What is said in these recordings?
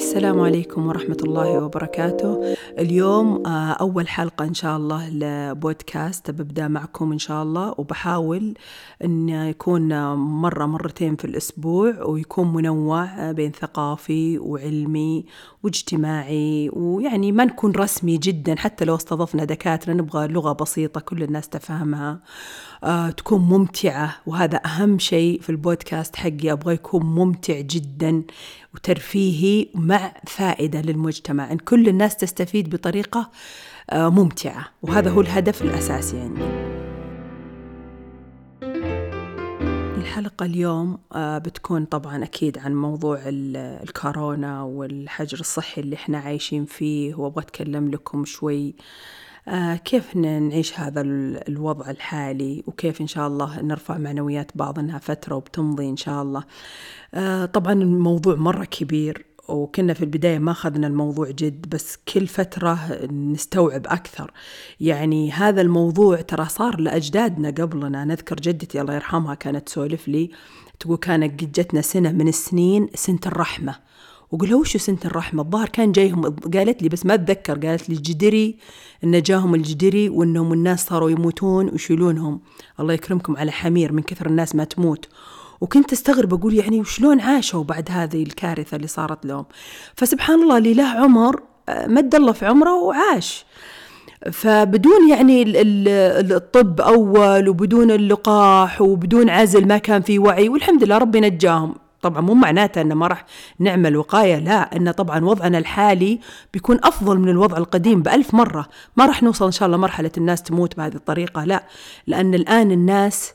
السلام عليكم ورحمة الله وبركاته. اليوم آه، أول حلقة إن شاء الله لبودكاست ببدأ معكم إن شاء الله وبحاول أن يكون مرة مرتين في الأسبوع ويكون منوع بين ثقافي وعلمي واجتماعي ويعني ما نكون رسمي جدا حتى لو استضفنا دكاترة نبغى لغة بسيطة كل الناس تفهمها. تكون ممتعة. وهذا أهم شيء في البودكاست حقي. أبغى يكون ممتع جدا وترفيهي مع فائدة للمجتمع. إن كل الناس تستفيد بطريقة آه، ممتعة. وهذا هو الهدف الأساسي عندي. الحلقة اليوم آه، بتكون طبعا أكيد عن موضوع الكورونا والحجر الصحي اللي إحنا عايشين فيه. وأبغى أتكلم لكم شوي آه، كيف نعيش هذا الوضع الحالي؟ وكيف إن شاء الله نرفع معنويات بعض إنها فترة وبتمضي إن شاء الله. آه، طبعا الموضوع مرة كبير وكنا في البداية ما أخذنا الموضوع جد بس كل فترة نستوعب أكثر. يعني هذا الموضوع ترى صار لأجدادنا قبلنا. نذكر جدتي الله يرحمها كانت تسولف لي تقول كانت قد جتنا سنة من السنين سنة الرحمة. وقلها وشو سنة الرحمة؟ الظاهر كان جايهم قالت لي بس ما أتذكر. قالت لي الجدري إن جاهم الجدري وإنهم الناس صاروا يموتون ويشيلونهم. الله يكرمكم على حمير من كثر الناس ما تموت. وكنت أستغرب أقول يعني وشلون عاشوا بعد هذه الكارثة اللي صارت لهم؟ فسبحان الله اللي له عمر آه، مد الله في عمره وعاش. فبدون يعني الطب أول وبدون اللقاح وبدون عزل ما كان في وعي. والحمد لله ربي نجاهم. طبعا مو معناته ان ما راح نعمل وقاية لا إن طبعا وضعنا الحالي بيكون أفضل من الوضع القديم بألف مرة. ما راح نوصل إن شاء الله مرحلة الناس تموت بهذه الطريقة لا لأن الآن الناس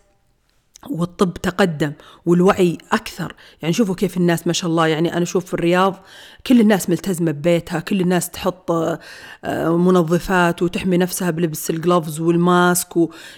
والطب تقدم والوعي أكثر. يعني شوفوا كيف الناس ما شاء الله يعني أنا أشوف في الرياض كل الناس ملتزمة ببيتها كل الناس تحط آه، منظفات وتحمي نفسها بلبس الجلوفز والماسك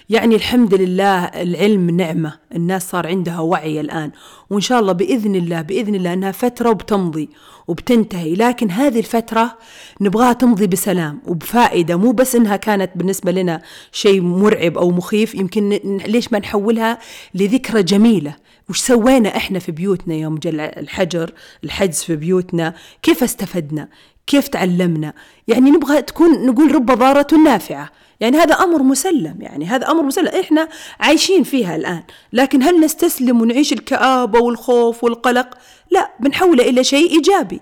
يعني الحمد لله العلم نعمة الناس صار عندها وعي الآن. وإن شاء الله بإذن الله بإذن الله أنها فترة وبتمضي وبتنتهي. لكن هذه الفترة نبغاها تمضي بسلام وبفائدة مو بس إنها كانت بالنسبة لنا شيء مرعب أو مخيف. يمكن ليش ما نحولها لذكرى جميلة. وش سوينا إحنا في بيوتنا يوم جل الحجر الحجز في بيوتنا. كيف استفدنا؟ كيف تعلمنا؟ يعني نبغى تكون نقول رب ضارة نافعة. يعني هذا أمر مسلم. يعني هذا أمر مسلم. إحنا عايشين فيها الآن. لكن هل نستسلم ونعيش الكآبة والخوف والقلق؟ لا. بنحوله إلى شيء إيجابي.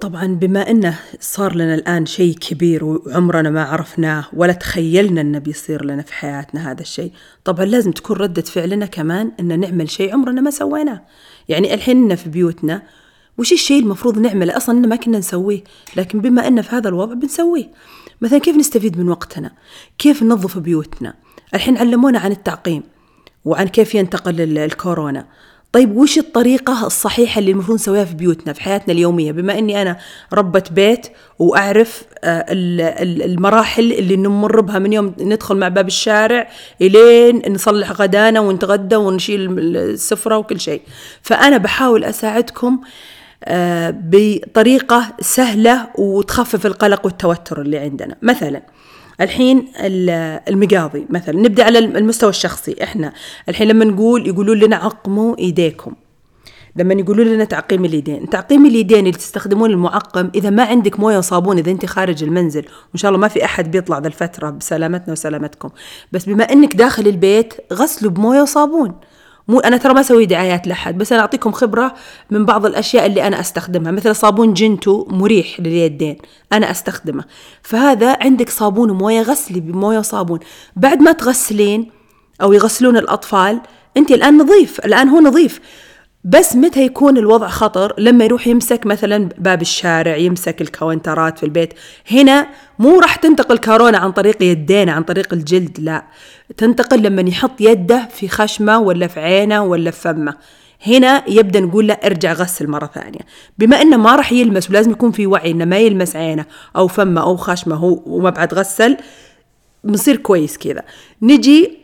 طبعا بما أنه صار لنا الآن شيء كبير وعمرنا ما عرفناه ولا تخيلنا أنه بيصير لنا في حياتنا هذا الشيء، طبعا لازم تكون ردة فعلنا كمان ان نعمل شيء عمرنا ما سويناه، يعني الحين في بيوتنا وش الشيء المفروض نعمله أصلا ما كنا نسويه، لكن بما ان في هذا الوضع بنسويه. مثلا كيف نستفيد من وقتنا؟ كيف ننظف بيوتنا؟ الحين علمونا عن التعقيم وعن كيف ينتقل الكورونا. طيب وش الطريقة الصحيحة اللي المفروض نسويها في بيوتنا في حياتنا اليومية؟ بما أني أنا ربة بيت وأعرف آه، المراحل اللي نمر بها من يوم ندخل مع باب الشارع إلين نصلح غدانا ونتغدى ونشيل السفرة وكل شيء. فأنا بحاول أساعدكم آه، بطريقة سهلة وتخفف القلق والتوتر اللي عندنا. مثلاً الحين المقاضي مثلا نبدأ على المستوى الشخصي. إحنا الحين لما نقول يقولون لنا عقموا إيديكم. لما يقولوا لنا تعقيم اليدين تعقيم اليدين اللي تستخدمون المعقم إذا ما عندك موية وصابون إذا أنت خارج المنزل وإن شاء الله ما في أحد بيطلع ذا الفترة بسلامتنا وسلامتكم. بس بما إنك داخل البيت غسلوا بموية وصابون. مو أنا ترى ما أسوي دعايات لأحد بس أنا أعطيكم خبرة من بعض الأشياء اللي أنا أستخدمها. مثل صابون جنتو مريح لليدين أنا أستخدمه. فهذا عندك صابون وموية غسلي بموية وصابون. بعد ما تغسلين أو يغسلون الأطفال أنت الآن نظيف الآن هو نظيف. بس متى يكون الوضع خطر؟ لما يروح يمسك مثلا باب الشارع يمسك الكاونترات في البيت. هنا مو راح تنتقل كورونا عن طريق يدينا عن طريق الجلد لا. تنتقل لما يحط يده في خشمة ولا في عينة ولا في فمه. هنا يبدأ نقول له ارجع غسل مرة ثانية. بما إنه ما راح يلمس ولازم يكون في وعي إنه ما يلمس عينه أو فمه أو خشمه هو وما بعد غسل بنصير كويس كذا. نجي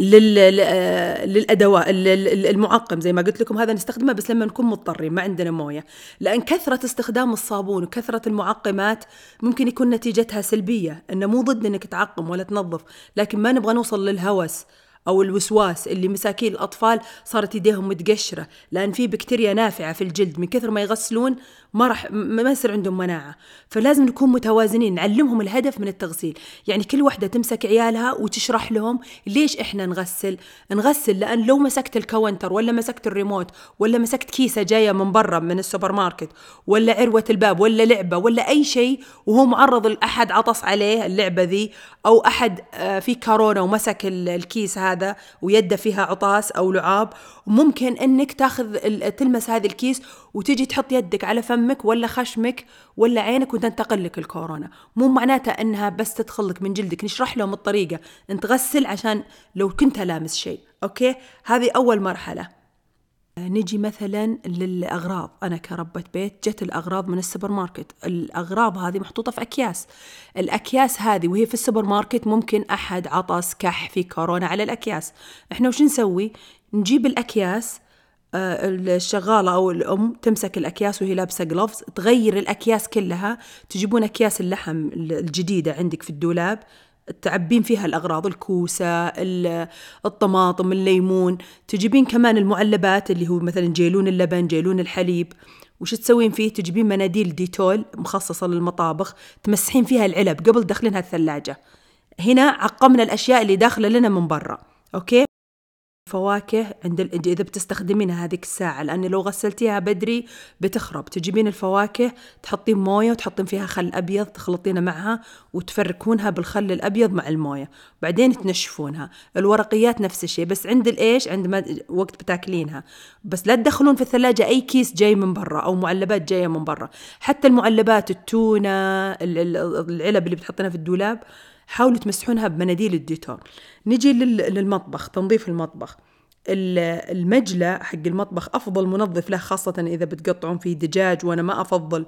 للأدوات المعقم زي ما قلت لكم هذا نستخدمه بس لما نكون مضطرين ما عندنا موية. لأن كثرة استخدام الصابون وكثرة المعقمات ممكن يكون نتيجتها سلبية إنه مو ضد إنك تعقم ولا تنظف لكن ما نبغى نوصل للهوس أو الوسواس اللي مساكين الأطفال صارت ايديهم متقشرة. لأن في بكتيريا نافعة في الجلد من كثر ما يغسلون ما راح ما يصير عندهم مناعة. فلازم نكون متوازنين نعلمهم الهدف من التغسيل. يعني كل واحدة تمسك عيالها وتشرح لهم ليش إحنا نغسل. نغسل لأن لو مسكت ال counter ولا مسكت الريموت ولا مسكت كيسة جاية من برا من السوبر ماركت ولا عروة الباب ولا لعبة ولا أي شيء وهو معرض لاحد عطس عليه اللعبة ذي أو أحد آه، في كورونا ومسك الكيس هذا ويده فيها عطاس أو لعاب ممكن إنك تاخذ تلمس هذا الكيس وتجي تحط يدك على فمك ولا خشمك ولا عينك وتنتقل لك الكورونا. مو معناتها انها بس تدخل لك من جلدك نشرح لهم الطريقة. انت غسل عشان لو كنت لامس شيء okay؟ هذه أول مرحلة. نجي مثلا للأغراض. أنا كربة بيت جت الأغراض من السوبر ماركت. الأغراض هذه محطوطة في أكياس. الأكياس هذه وهي في السوبر ماركت ممكن أحد عطس كح في كورونا على الأكياس. إحنا وش نسوي؟ نجيب الأكياس آه، الشغالة أو الأم تمسك الأكياس وهي لابسة جلوفز تغير الأكياس كلها تجيبون أكياس اللحم الجديدة عندك في الدولاب تعبين فيها الأغراض الكوسة الطماطم الليمون تجيبين كمان المعلبات اللي هو مثلا جيلون اللبن جيلون الحليب. وش تسوين فيه؟ تجيبين مناديل ديتول مخصصة للمطابخ تمسحين فيها العلب قبل دخلينها الثلاجة هنا عقمنا الأشياء اللي داخلة لنا من برا okay؟ فواكه عند ال... إذا بتستخدمينها هذيك الساعة لأن لو غسلتيها بدري بتخرب. تجيبين الفواكه تحطين موية وتحطين فيها خل أبيض تخلطينها معها وتفركونها بالخل الأبيض مع الموية. بعدين تنشفونها. الورقيات نفس الشيء بس عند الإيش عند ما وقت بتاكلينها. بس لا تدخلون في الثلاجة أي كيس جاي من برا أو معلبات جاية من برا. حتى المعلبات التونة العلب اللي بتحطينها في الدولاب حاولوا تمسحونها بمناديل الديتول. نجي للمطبخ تنظيف المطبخ. المجلة حق المطبخ أفضل منظف له خاصة إذا بتقطعون فيه دجاج وأنا ما أفضل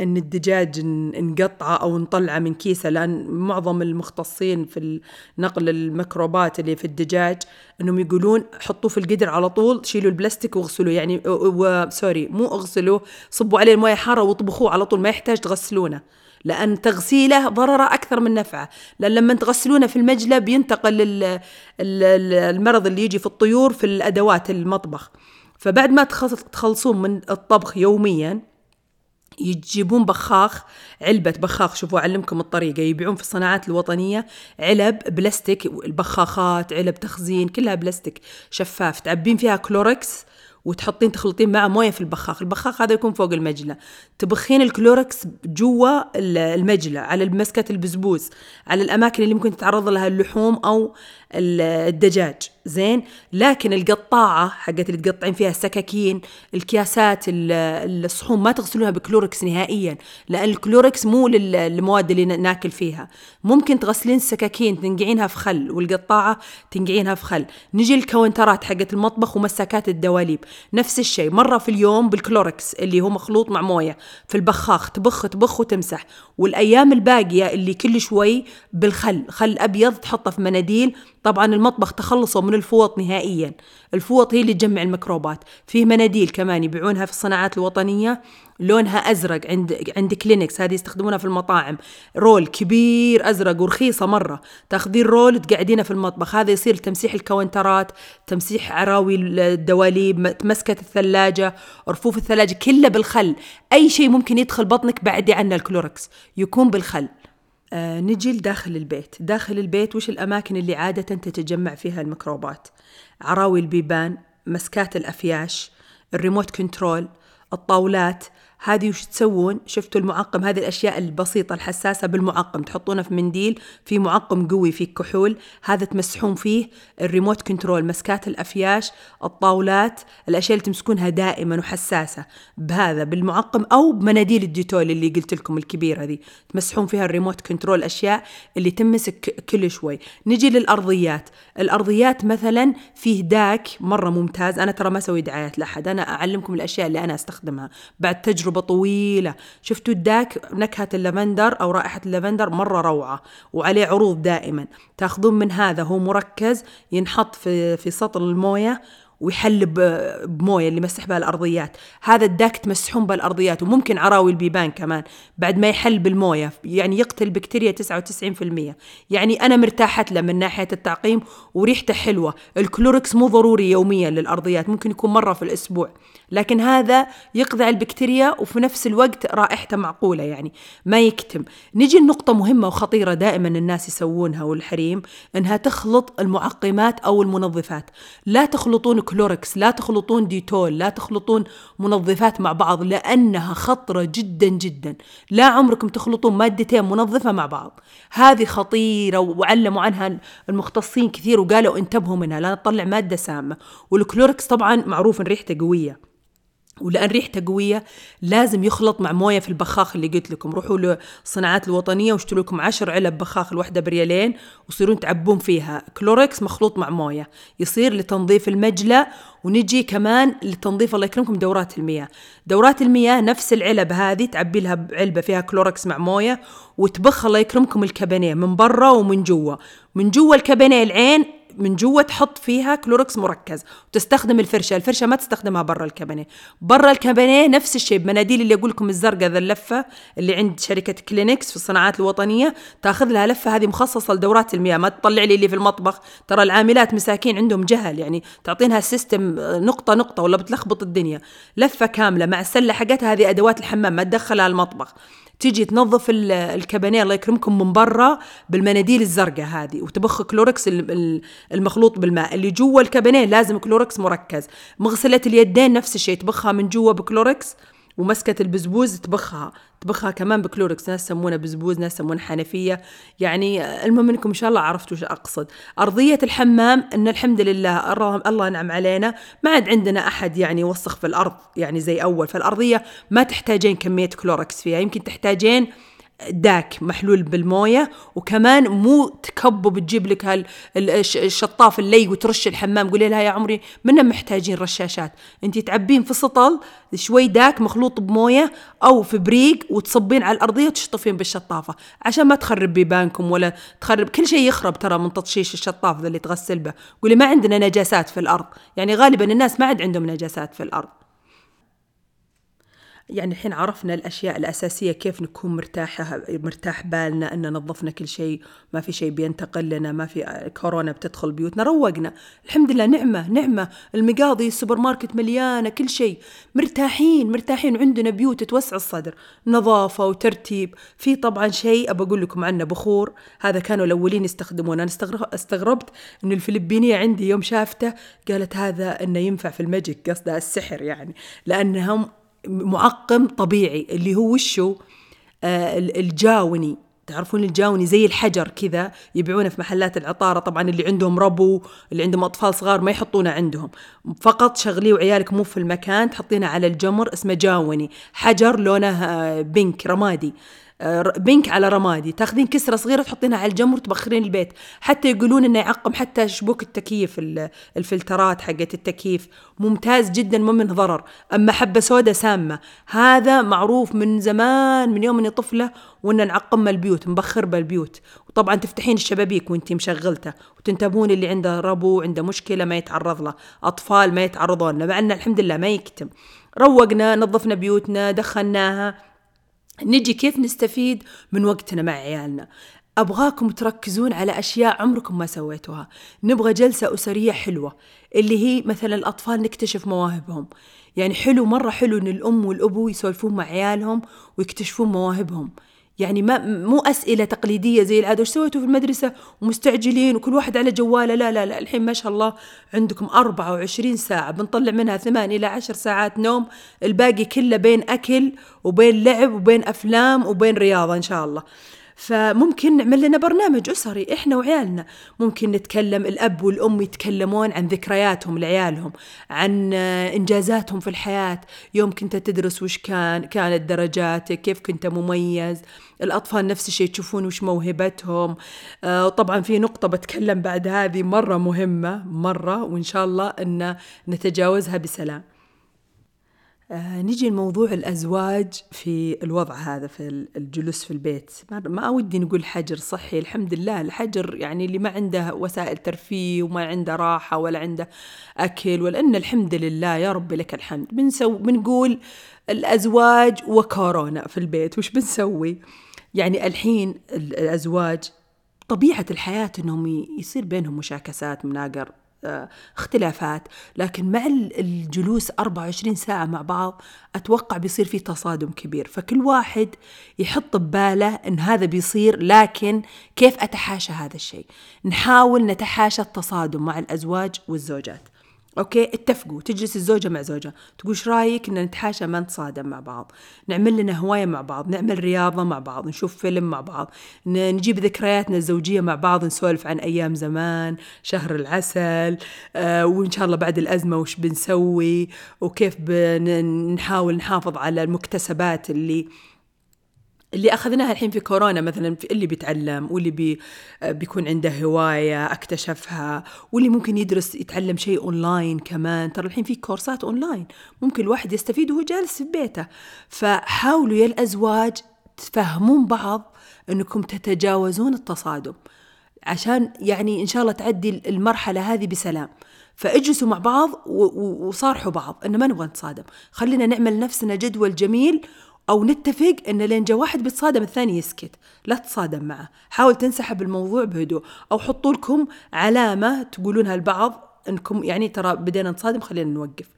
إن الدجاج نقطعه أو نطلعه من كيسه لأن معظم المختصين في نقل الميكروبات اللي في الدجاج إنهم يقولون حطوه في القدر على طول شيلوا البلاستيك واغسلوه. يعني سوري مو اغسلوه صبوا عليه المويه حارة واطبخوه على طول ما يحتاج تغسلونه. لأن تغسيله ضرره أكثر من نفعه. لأن لما تغسلونه في المجلة بينتقل المرض اللي يجي في الطيور في الأدوات المطبخ. فبعد ما تخلصون من الطبخ يوميا يجيبون بخاخ علبة بخاخ شوفوا أعلمكم الطريقة يبيعون في الصناعات الوطنية علب بلاستيك البخاخات علب تخزين كلها بلاستيك شفاف. تعبين فيها كلوركس وتحطين تخلطين معه موية في البخاخ. البخاخ هذا يكون فوق المجلة. تبخين الكلوركس جوا المجلة على مسكه البزبوز على الأماكن اللي ممكن تتعرض لها اللحوم أو الدجاج. زين. لكن القطاعة حقت اللي تقطعين فيها السكاكين الكياسات الصحون ما تغسلونها بكلوركس نهائيا لأن الكلوركس مو للمواد اللي ناكل فيها. ممكن تغسلين السكاكين تنقعينها في خل والقطاعة تنقعينها في خل. نجي الكاونترات حقت المطبخ ومساكات الدواليب. نفس الشيء مرة في اليوم بالكلوركس اللي هو مخلوط مع موية. في البخاخ تبخ تبخ وتمسح. والأيام الباقية اللي كل شوي بالخل. خل أبيض تحطه في مناديل طبعا المطبخ تخلصوا من الفوط نهائيا. الفوط هي اللي تجمع الميكروبات. في مناديل كمان يبيعونها في الصناعات الوطنية. لونها أزرق عند عند كلينكس هذه يستخدمونها في المطاعم. roll كبير أزرق ورخيصة مرة. تاخذين roll تقعدينه في المطبخ. هذا يصير تمسيح الكاونترات تمسيح عراوي الدواليب مسكة الثلاجة رفوف الثلاجة كله بالخل. أي شيء ممكن يدخل بطنك بعدي عنه الكلوركس. يكون بالخل. آه نجي لداخل البيت. داخل البيت وش الأماكن اللي عادة تتجمع فيها الميكروبات؟ عراوي البيبان مسكات الأفياش ال remote control الطاولات هذه وش تسوون؟ شفتوا المعقم؟ هذه الأشياء البسيطة الحساسة بالمعقم تحطونه في منديل في معقم قوي في كحول. هذا تمسحون فيه ال remote control مسكات الأفياش الطاولات الأشياء اللي تمسكونها دائما وحساسة. بهذا بالمعقم أو بمناديل الديتول اللي قلت لكم الكبيرة ذي تمسحون فيها ال remote control أشياء اللي تمسك كل شوي. نجي للأرضيات. الأرضيات مثلا فيه داك مرة ممتاز. أنا ترى ما أسوي دعايات لأحد. أنا أعلمكم الأشياء اللي أنا أستخدمها. بعد تجربة تجربة طويلة. شفتوا الداك؟ نكهة اللافندر أو رائحة اللافندر مرة روعة وعليه عروض دائما. تأخذون من هذا هو مركز ينحط في, في سطل الموية ويحل بمويه اللي مسح بها الأرضيات. هذا الداك تمسحون بالارضيات وممكن عراوي البيبان كمان بعد ما يحل بالمويه يعني يقتل بكتيريا 99% يعني أنا مرتاحت له من ناحية التعقيم وريحته حلوة. الكلوركس مو ضروري يوميا للأرضيات ممكن يكون مرة في الأسبوع. لكن هذا يقضي على البكتيريا وفي نفس الوقت رائحته معقولة يعني ما يكتم. نجي النقطه مهمة وخطيرة دائما الناس يسوونها والحريم إنها تخلط المعقمات أو المنظفات. لا تخلطون كلوركس لا تخلطون ديتول لا تخلطون منظفات مع بعض لأنها خطرة جدا جدا. لا عمركم تخلطون مادتين منظفة مع بعض. هذه خطيرة وعلموا عنها المختصين كثير وقالوا انتبهوا منها لا تطلع مادة سامة. والكلوركس طبعا معروف إن ريحته قوية. ولأن ريحته قوية لازم يخلط مع موية في البخاخ اللي قلت لكم. روحوا للصناعات الوطنية واشتروا لكم 10 علب بخاخ الواحده بريالين وصيرون تعبون فيها. كلوركس مخلوط مع موية. يصير لتنظيف المجلى ونجي كمان لتنظيف الله يكرمكم دورات المياه. دورات المياه نفس العلب هذه تعبي لها علبة فيها كلوركس مع موية وتبخ الله يكرمكم الكابينيه من برا ومن جوا. من جوا الكابينيه العين من جوا تحط فيها كلوركس مركز وتستخدم الفرشة الفرشة ما تستخدمها برا الكابينيه برا الكابينيه نفس الشيء بمناديل اللي أقول لكم الزرقاء ذا اللفة اللي عند شركة كلينكس في الصناعات الوطنية تأخذ لها لفة هذه مخصصة لدورات المياه. ما تطلع لي اللي في المطبخ ترى العاملات مساكين عندهم جهل يعني تعطينها ال system نقطة نقطة ولا بتلخبط الدنيا. لفة كاملة مع السلة حقتها هذه أدوات الحمام ما تدخلها المطبخ. تيجي تنظف الكابانيه الله يكرمكم من برا بالمناديل الزرقاء هذه وتبخ كلوركس المخلوط بالماء. اللي جوا الكابانيه لازم كلوركس مركز. مغسله اليدين نفس الشيء تبخها من جوا بكلوركس. ومسكة البزبوز تبخها. تبخها كمان بكلوركس ناس يسمونه بزبوز ناس يسمونه حنفية. يعني المهم إنكم إن شاء الله عرفتوا إيش أقصد. أرضية الحمام إن الحمد لله الله نعم علينا. ما عاد عندنا أحد يعني يوسخ في الأرض يعني زي أول. فالأرضية ما تحتاجين كمية كلوركس فيها. يمكن تحتاجين داك محلول بالموية وكمان مو تكبه بتجيب لك الشطاف اللي وترش الحمام. قولي لها يا عمري منا محتاجين رشاشات. انت تعبين في سطل شوي داك مخلوط بموية أو في بريق وتصبين على الأرضية وتشطفين بالشطافة. عشان ما تخرب بيبانكم ولا تخرب كل شيء يخرب ترى من تطشيش الشطاف ذا اللي تغسل به. قولي ما عندنا نجاسات في الأرض. يعني غالبا الناس ما عاد عندهم نجاسات في الأرض. يعني الحين عرفنا الأشياء الأساسية كيف نكون مرتاحة مرتاح بالنا أن نظفنا كل شيء ما في شيء بينتقل لنا ما في كورونا بتدخل بيوتنا روقنا. الحمد لله نعمة نعمة. المقاضي السوبر ماركت مليانة كل شيء. مرتاحين مرتاحين. عندنا بيوت توسع الصدر. نظافة وترتيب. في طبعا شيء أبى أقول لكم عنه بخور. هذا كانوا الأولين يستخدمونه. أنا استغربت أن الفلبينية عندي يوم شافته قالت هذا أنه ينفع في الماجيك قصدها السحر يعني. لأنهم معقم طبيعي اللي هو وشو؟ آه الجاوني. تعرفون الجاوني زي الحجر كذا يبيعونه في محلات العطارة طبعا اللي عندهم ربو اللي عندهم أطفال صغار ما يحطونه عندهم. فقط شغليه وعيالك مو في المكان تحطينه على الجمر اسمه جاوني. حجر لونه آه، pink رمادي. بينك على رمادي. تاخذين كسرة صغيرة تحطينها على الجمر وتبخرين البيت. حتى يقولون إنه يعقم حتى شبوك التكييف الفلترات حقت التكييف. ممتاز جدا ما من ضرر. أما حبة سوداء سامة. هذا معروف من زمان من يوم إني طفلة وإن نعقم البيوت نبخر بالبيوت. وطبعا تفتحين الشبابيك وإنتي مشغلتة. وتنتبهون اللي عنده ربو عنده مشكلة ما يتعرض له. أطفال ما يتعرضون له مع انه الحمد لله ما يكتم. روقنا نظفنا بيوتنا دخلناها. نجي كيف نستفيد من وقتنا مع عيالنا؟ أبغاكم تركزون على أشياء عمركم ما سويتوها. نبغى جلسة أسرية حلوة اللي هي مثلا الأطفال نكتشف مواهبهم. يعني حلو مرة حلو إن الأم والأبو يسولفون مع عيالهم ويكتشفون مواهبهم. يعني ما مو أسئلة تقليدية زي العادة. وش سويتوا في المدرسة؟ ومستعجلين وكل واحد على جواله. لا لا لا الحين ما شاء الله عندكم 24 ساعة. بنطلع منها ثمان إلى عشر ساعات نوم. الباقي كله بين أكل وبين لعب وبين أفلام وبين رياضة إن شاء الله. فممكن نعمل لنا برنامج أسري إحنا وعيالنا. ممكن نتكلم الأب والأم يتكلمون عن ذكرياتهم لعيالهم عن إنجازاتهم في الحياة. يوم كنت تدرس وش كان كانت درجاتك كيف كنت مميز. الأطفال نفس الشيء تشوفون وش موهبتهم. آه طبعا في نقطة بتكلم بعد هذه مرة مهمة مرة وإن شاء الله أن نتجاوزها بسلام. آه نجي لموضوع الأزواج في الوضع هذا في الجلوس في البيت. ما, ما ودي نقول حجر صحي الحمد لله. الحجر يعني اللي ما عنده وسائل ترفيه وما عنده راحة ولا عنده أكل ولا إن الحمد لله يا رب لك الحمد. بنسو بنقول الأزواج وكورونا في البيت. وش بنسوي؟ يعني الحين الأزواج طبيعة الحياة إنهم يصير بينهم مشاكسات مناقر اختلافات لكن مع الجلوس 24 ساعة مع بعض أتوقع بيصير في تصادم كبير. فكل واحد يحط بباله أن هذا بيصير لكن كيف أتحاشى هذا الشيء؟ نحاول نتحاشى التصادم مع الأزواج والزوجات. أوكي؟ اتفقوا تجلس الزوجة مع زوجة تقول إيش رأيك إن نتحاشى ما نتصادم مع بعض؟ نعمل لنا هواية مع بعض نعمل رياضة مع بعض نشوف فيلم مع بعض نجيب ذكرياتنا الزوجية مع بعض نسولف عن أيام زمان شهر العسل آه وإن شاء الله بعد الأزمة وش بنسوي وكيف بنحاول نحافظ على المكتسبات اللي اللي أخذناها الحين في كورونا مثلا في اللي بيتعلم واللي بي بيكون عنده هواية أكتشفها واللي ممكن يدرس يتعلم شيء أونلاين كمان. ترى الحين في كورسات أونلاين ممكن الواحد يستفيد وهو جالس في بيته. فحاولوا يا الأزواج تفهمون بعض إنكم تتجاوزون التصادم عشان يعني إن شاء الله تعدي المرحلة هذه بسلام. فاجلسوا مع بعض وصارحوا بعض إن ما نبغى نتصادم. خلينا نعمل نفسنا جدول جميل أو نتفق إن لين جا واحد بيتصادم الثاني يسكت. لا تتصادم معه. حاول تنسحب الموضوع بهدوء. أو حطوا لكم علامة تقولونها لبعض إنكم يعني ترى بدينا نتصادم خلينا نوقف.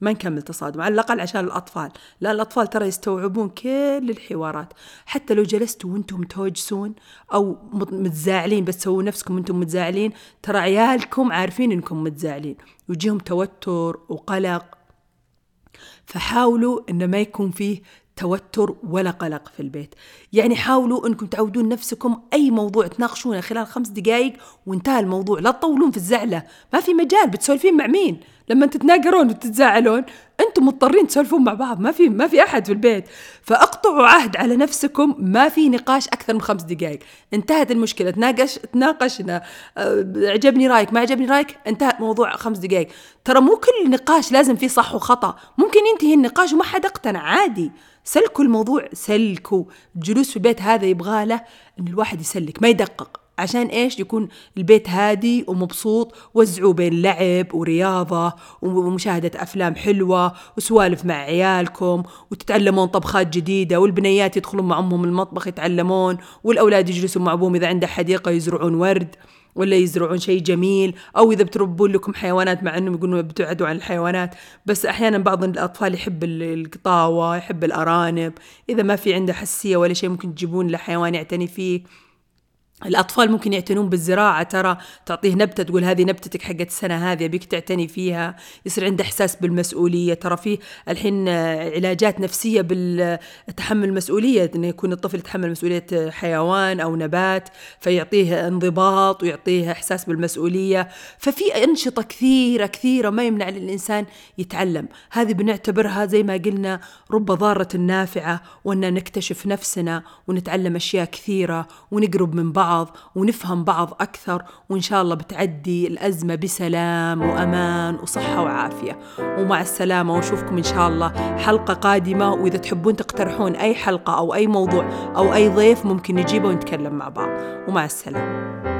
ما نكمل تصادم على الأقل عشان الأطفال. لا الأطفال ترى يستوعبون كل الحوارات. حتى لو جلستوا وأنتم توجسون أو متزاعلين بس سووا نفسكم وأنتم متزاعلين ترى عيالكم عارفين إنكم متزاعلين. ويجيهم توتر وقلق. فحاولوا إن ما يكون فيه توتر ولا قلق في البيت. يعني حاولوا أنكم تعودون نفسكم أي موضوع تناقشونه خلال خمس دقائق وانتهى الموضوع. لا تطولون في الزعلة. ما في مجال بتسولفين مع مين؟ لما تتناقرون وتتزاعلون أنتم مضطرين تسولفون مع بعض. ما في ما في أحد في البيت. فأقطعوا عهد على نفسكم. ما في نقاش أكثر من خمس دقائق انتهت المشكلة. تناقش تناقشنا. أه، عجبني رأيك. ما عجبني رأيك؟ انتهى موضوع خمس دقائق ترى مو كل نقاش لازم فيه صح وخطأ. ممكن ينتهي النقاش وما حد اقتنع. عادي. سلكوا الموضوع سلكوا الجلوس في البيت هذا يبغى له إن الواحد يسلك ما يدقق. عشان إيش؟ يكون البيت هادي ومبسوط وزعوا بين لعب ورياضة ومشاهدة أفلام حلوة وسوالف مع عيالكم وتتعلمون طبخات جديدة والبنيات يدخلون مع أمهم المطبخ يتعلمون والأولاد يجلسوا مع أبوهم إذا عنده حديقة يزرعون ورد. ولا يزرعون شيء جميل أو إذا بتربون لكم حيوانات مع إنهم يقولون ابتعدوا عن الحيوانات. بس أحيانا بعض الأطفال يحب القطاوة يحب الأرانب. إذا ما في عنده حساسية ولا شيء ممكن تجيبون له حيوان يعتني فيه. الأطفال ممكن يعتنون بالزراعة. ترى تعطيه نبتة تقول هذه نبتتك حقت السنة هذه أبيك تعتني فيها. يصير عنده إحساس بالمسؤولية. ترى في الحين علاجات نفسية بالتحمل المسؤولية إنه يكون الطفل يتحمل مسؤولية حيوان أو نبات فيعطيه انضباط ويعطيه إحساس بالمسؤولية. ففي أنشطة كثيرة كثيرة ما يمنع للإنسان يتعلم. هذه بنعتبرها زي ما قلنا رب ضارة نافعة وأن نكتشف نفسنا ونتعلم أشياء كثيرة ونقرب من بعض. بعض ونفهم بعض أكثر وإن شاء الله بتعدي الأزمة بسلام وأمان وصحة وعافية. ومع السلامة وأشوفكم إن شاء الله حلقة قادمة. وإذا تحبون تقترحون أي حلقة أو أي موضوع أو أي ضيف ممكن نجيبه ونتكلم مع بعض. ومع السلامة.